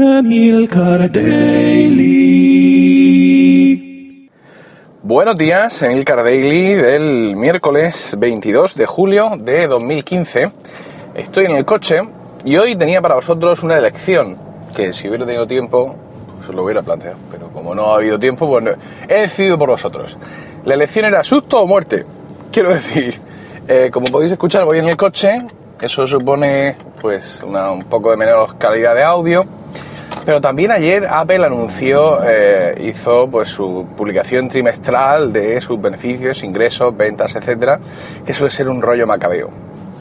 Emilcar Daily. Buenos días, en el Car Daily del miércoles 22 de julio de 2015. Estoy en el coche y hoy tenía para vosotros una elección que si hubiera tenido tiempo pues lo hubiera planteado, pero como no ha habido tiempo, pues he decidido por vosotros. La elección era susto o muerte. Quiero decir, eh, como podéis escuchar, voy en el coche, eso supone pues un poco de menor calidad de audio. Pero también ayer Apple anunció, eh, hizo pues su publicación trimestral de sus beneficios, ingresos, ventas, etcétera, que suele ser un rollo macabeo.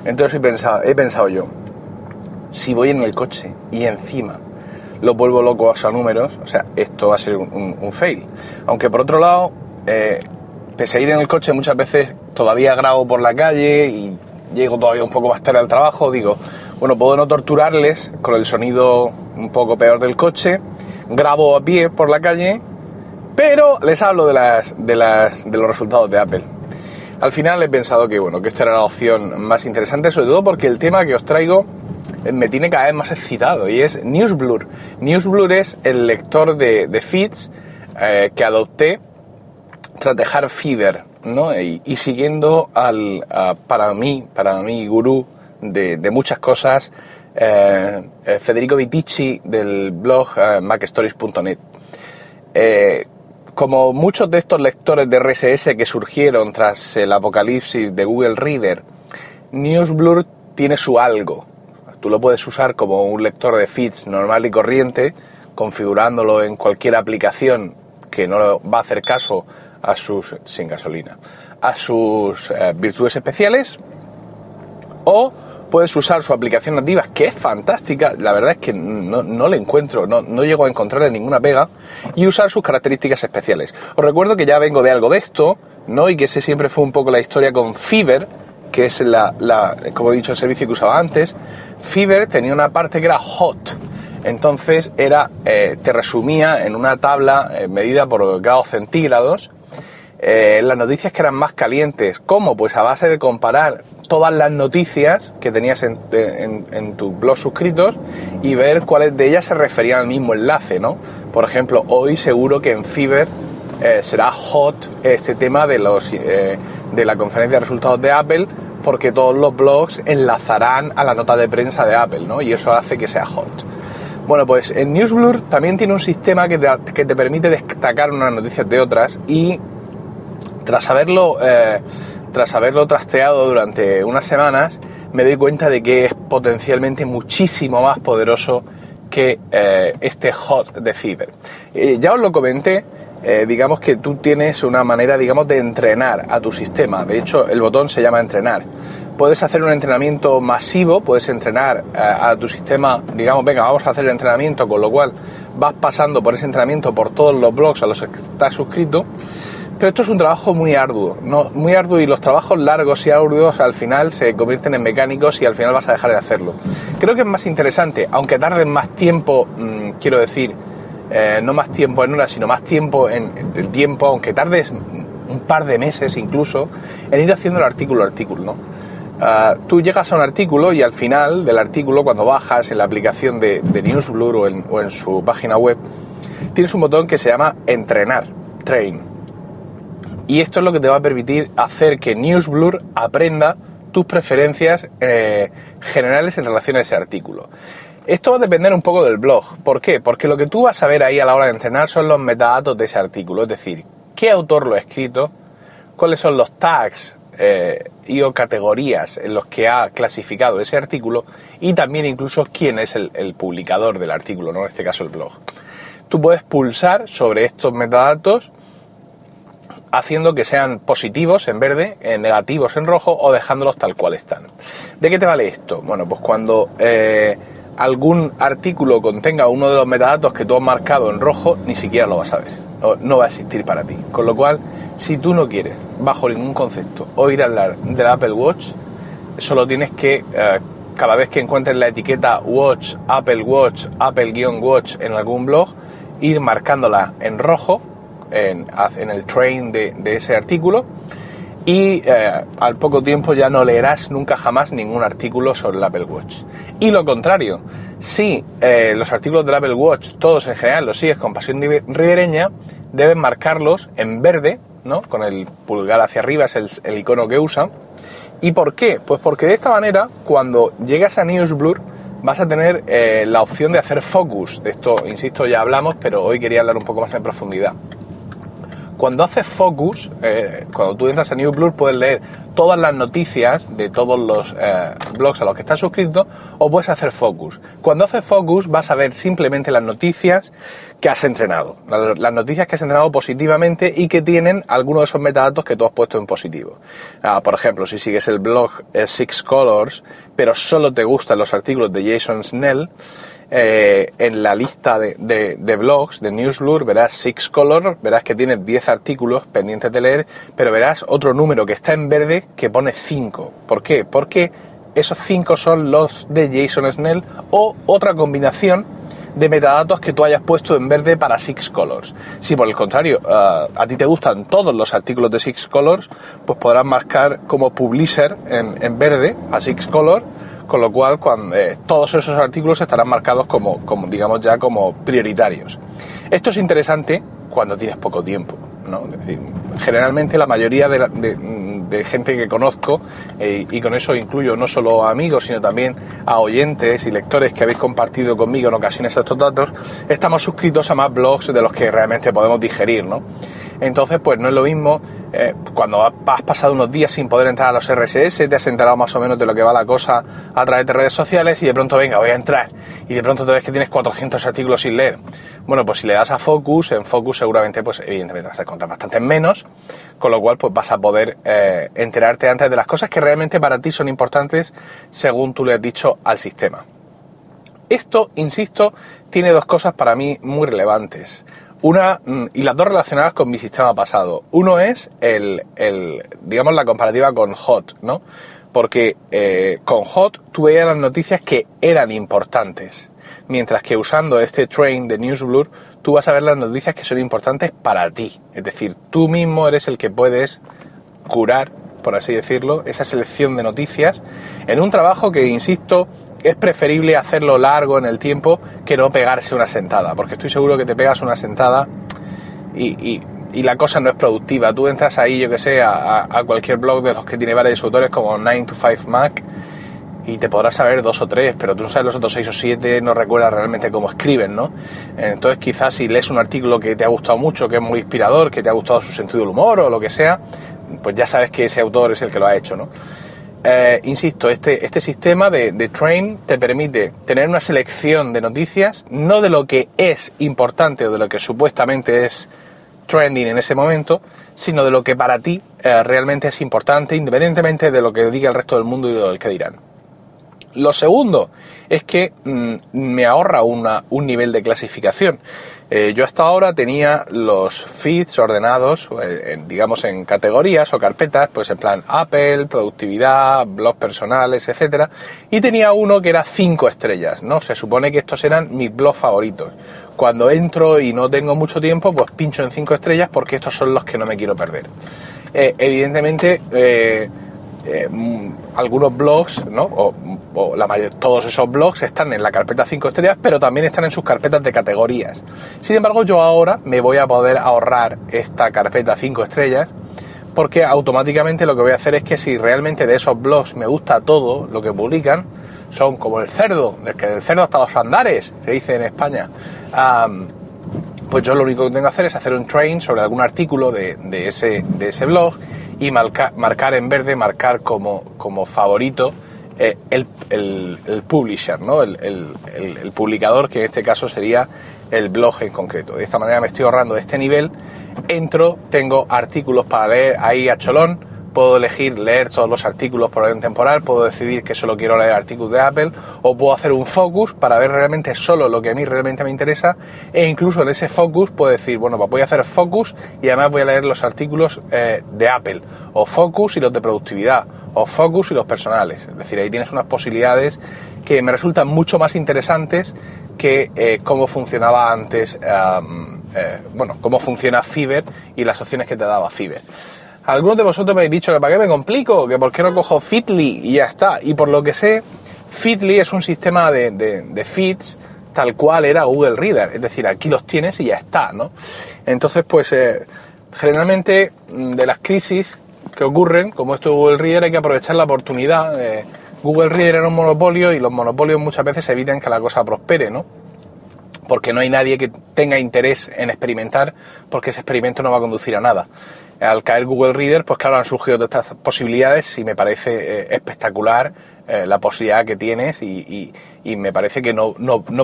Entonces he pensado, he pensado yo, si voy en el coche y encima lo vuelvo loco a números, o sea, esto va a ser un fail. Aunque por otro lado, eh, pese a ir en el coche muchas veces todavía grabo por la calle y llego todavía un poco más tarde al trabajo, digo, bueno, puedo no torturarles con el sonido un poco peor del coche, grabo a pie por la calle, pero les hablo de, las, de, las, de los resultados de Apple. Al final he pensado que bueno, que esta era la opción más interesante, sobre todo porque el tema que os traigo eh, me tiene cada vez más excitado y es NewsBlur. NewsBlur es el lector de, feeds eh, que adopté tras dejar Fever, ¿no? Y, y siguiendo al, para mí, para mi gurú de, muchas cosas, eh, eh, Federico Vitici del blog eh, macstories.net. Como muchos de estos lectores de RSS que surgieron tras el apocalipsis de Google Reader, NewsBlur tiene su algo. Tú lo puedes usar como un lector de feeds normal y corriente, configurándolo en cualquier aplicación que no va a hacer caso a sus sin gasolina, a sus virtudes especiales, o puedes usar su aplicación nativa, que es fantástica, la verdad es que no, no le encuentro, no, no llego a encontrarle ninguna pega, y usar sus características especiales. Os recuerdo que ya vengo de algo de esto, ¿no? Y que ese siempre fue un poco la historia con Fiverr, que es la, como he dicho, el servicio que usaba antes. Fiverr tenía una parte que era hot, entonces era, eh, te resumía en una tabla eh, medida por grados centígrados, eh, las noticias que eran más calientes. ¿Cómo? Pues a base de comparar todas las noticias que tenías en, en, en tu blog suscritos y ver cuáles de ellas se referían al mismo enlace, ¿no? Por ejemplo, hoy seguro que en Fiverr eh, será hot este tema de, los, eh, de la conferencia de resultados de Apple porque todos los blogs enlazarán a la nota de prensa de Apple, ¿no? Y eso hace que sea hot. Bueno, pues en NewsBlur también tiene un sistema que te, que te permite destacar unas noticias de otras y tras haberlo, eh, tras haberlo trasteado durante unas semanas, me doy cuenta de que es potencialmente muchísimo más poderoso que eh, este hot de Fiverr. Eh, ya os lo comenté, eh, digamos que tú tienes una manera, digamos, de entrenar a tu sistema. De hecho, el botón se llama entrenar. Puedes hacer un entrenamiento masivo, puedes entrenar eh, a tu sistema, digamos, venga, vamos a hacer el entrenamiento, con lo cual vas pasando por ese entrenamiento por todos los blogs a los que estás suscrito. Pero esto es un trabajo muy arduo, ¿no? muy arduo y los trabajos largos y arduos al final se convierten en mecánicos y al final vas a dejar de hacerlo. Creo que es más interesante, aunque tardes más tiempo, mmm, quiero decir, eh, no más tiempo en horas, sino más tiempo en el tiempo, aunque tardes un par de meses incluso, en ir haciendo el artículo artículo, ¿no? Uh, tú llegas a un artículo y al final del artículo, cuando bajas en la aplicación de, de NewsBlur o en, o en su página web, tienes un botón que se llama entrenar, train. Y esto es lo que te va a permitir hacer que NewsBlur aprenda tus preferencias eh, generales en relación a ese artículo. Esto va a depender un poco del blog. ¿Por qué? Porque lo que tú vas a ver ahí a la hora de entrenar son los metadatos de ese artículo. Es decir, qué autor lo ha escrito, cuáles son los tags eh, y o categorías en los que ha clasificado ese artículo y también incluso quién es el, el publicador del artículo, ¿no? en este caso el blog. Tú puedes pulsar sobre estos metadatos haciendo que sean positivos en verde, negativos en rojo o dejándolos tal cual están. ¿De qué te vale esto? Bueno, pues cuando eh, algún artículo contenga uno de los metadatos que tú has marcado en rojo, ni siquiera lo vas a ver. No, no va a existir para ti. Con lo cual, si tú no quieres, bajo ningún concepto, oír hablar del Apple Watch, solo tienes que, eh, cada vez que encuentres la etiqueta Watch, Apple Watch, Apple-Watch en algún blog, ir marcándola en rojo en, el train de, de, ese artículo y eh, al poco tiempo ya no leerás nunca jamás ningún artículo sobre el Apple Watch. Y lo contrario, si eh, los artículos del Apple Watch, todos en general, los sigues con pasión ribereña, debes marcarlos en verde, ¿no? Con el pulgar hacia arriba, es el, icono que usa. ¿Y por qué? Pues porque de esta manera, cuando llegas a NewsBlur, vas a tener eh, la opción de hacer focus. De esto, insisto, ya hablamos, pero hoy quería hablar un poco más en profundidad. Cuando haces focus, eh, cuando tú entras a NewsBlur puedes leer todas las noticias de todos los eh, blogs a los que estás suscrito o puedes hacer focus. Cuando haces focus vas a ver simplemente las noticias que has entrenado, las noticias que has entrenado positivamente y que tienen algunos de esos metadatos que tú has puesto en positivo. Ah, por ejemplo, si sigues el blog eh, Six Colors, pero solo te gustan los artículos de Jason Snell, eh, en la lista de, de, blogs de Newslure verás Six Color, verás que tiene 10 artículos pendientes de leer, pero verás otro número que está en verde que pone 5. ¿Por qué? Porque esos 5 son los de Jason Snell o otra combinación de metadatos que tú hayas puesto en verde para Six Colors. Si por el contrario eh, a ti te gustan todos los artículos de Six Colors, pues podrás marcar como publisher en, en verde a Six Colors con lo cual cuando, eh, todos esos artículos estarán marcados como, como, digamos ya como prioritarios. Esto es interesante cuando tienes poco tiempo, ¿no? Es decir, generalmente la mayoría de, gente que conozco, eh, y con eso incluyo no solo a amigos, sino también a oyentes y lectores que habéis compartido conmigo en ocasiones estos datos, estamos suscritos a más blogs de los que realmente podemos digerir, ¿no? Entonces, pues no es lo mismo eh, cuando has pasado unos días sin poder entrar a los RSS, te has enterado más o menos de lo que va la cosa a través de redes sociales y de pronto, venga, voy a entrar. Y de pronto te ves que tienes 400 artículos sin leer. Bueno, pues si le das a Focus, en Focus seguramente, pues evidentemente vas a encontrar bastante menos, con lo cual pues vas a poder eh, enterarte antes de las cosas que realmente para ti son importantes según tú le has dicho al sistema. Esto, insisto, tiene dos cosas para mí muy relevantes. Una, mm, y las dos relacionadas con mi sistema pasado. Uno es el, digamos, la comparativa con Hot, ¿no? Porque eh, con Hot tú veías las noticias que eran importantes. Mientras que usando este train de NewsBlur, tú vas a ver las noticias que son importantes para ti. Es decir, tú mismo eres el que puedes curar, por así decirlo, esa selección de noticias en un trabajo que, insisto, es preferible hacerlo largo en el tiempo que no pegarse una sentada, porque estoy seguro que te pegas una sentada y, la cosa no es productiva. Tú entras ahí, yo que sé, a, cualquier blog de los que tiene varios autores como 9 to 5 Mac y te podrás saber dos o tres, pero tú no sabes los otros seis o siete, no recuerdas realmente cómo escriben, ¿no? Entonces quizás si lees un artículo que te ha gustado mucho, que es muy inspirador, que te ha gustado su sentido del humor o lo que sea, pues ya sabes que ese autor es el que lo ha hecho, ¿no? Eh, insisto, este, este sistema de, Train te permite tener una selección de noticias, no de lo que es importante o de lo que supuestamente es trending en ese momento, sino de lo que para ti eh, realmente es importante, independientemente de lo que diga el resto del mundo y lo que dirán. Lo segundo es que mm, me ahorra una, un nivel de clasificación. Eh, yo hasta ahora tenía los feeds ordenados, eh, digamos, en categorías o carpetas, pues en plan Apple, productividad, blogs personales, etcétera, y tenía uno que era 5 estrellas, ¿no? Se supone que estos eran mis blogs favoritos. Cuando entro y no tengo mucho tiempo, pues pincho en 5 estrellas porque estos son los que no me quiero perder. Eh, evidentemente, mm, algunos blogs, ¿no? o, la mayor, todos esos blogs están en la carpeta 5 estrellas, pero también están en sus carpetas de categorías. Sin embargo, yo ahora me voy a poder ahorrar esta carpeta 5 estrellas porque automáticamente lo que voy a hacer es que si realmente de esos blogs me gusta todo lo que publican, son como el cerdo, del que el cerdo hasta los andares, se dice en España. pues yo lo único que tengo que hacer es hacer un train sobre algún artículo de ese blog y marcar en verde, marcar como, como favorito eh, el, el, publisher, ¿no? El, el, publicador, que en este caso sería el blog en concreto. De esta manera me estoy ahorrando este nivel. Entro, tengo artículos para leer ahí a cholón, puedo elegir leer todos los artículos por orden temporal, puedo decidir que solo quiero leer artículos de Apple o puedo hacer un focus para ver realmente solo lo que a mí realmente me interesa e incluso en ese focus puedo decir, bueno, pues voy a hacer focus y además voy a leer los artículos eh, de Apple o focus y los de productividad o focus y los personales. Es decir, ahí tienes unas posibilidades que me resultan mucho más interesantes que eh, cómo funcionaba antes, eh, bueno, cómo funciona Fiverr y las opciones que te daba Fiverr. Algunos de vosotros me habéis dicho que para qué me complico, que por qué no cojo Fitly y ya está. Y por lo que sé, Fitly es un sistema de, de, feeds tal cual era Google Reader. Es decir, aquí los tienes y ya está, ¿no? Entonces, pues, eh, generalmente mm, de las crisis que ocurren, como esto de Google Reader, hay que aprovechar la oportunidad. Eh, Google Reader era un monopolio y los monopolios muchas veces evitan que la cosa prospere, ¿no? Porque no hay nadie que tenga interés en experimentar, porque ese experimento no va a conducir a nada. Al caer Google Reader, pues claro, han surgido todas estas posibilidades y me parece eh, espectacular eh, la posibilidad que tienes y, me parece que no,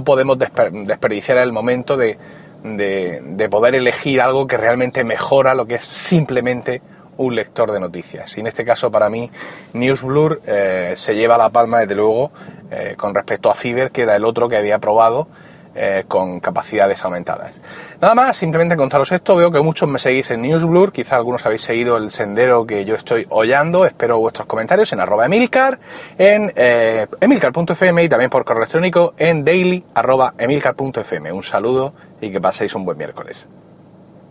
podemos desperdiciar el momento de, de poder elegir algo que realmente mejora lo que es simplemente un lector de noticias. Y en este caso, para mí, Newsblur eh, se lleva la palma, desde luego, con respecto a Fiverr, que era el otro que había probado eh, con capacidades aumentadas. Nada más, simplemente contaros esto. Veo que muchos me seguís en Newsblur, quizá algunos habéis seguido el sendero que yo estoy hollando. Espero vuestros comentarios en arroba emilcar, en emilcar.fm y también por correo electrónico en daily arroba emilcar.fm. Un saludo y que paséis un buen miércoles.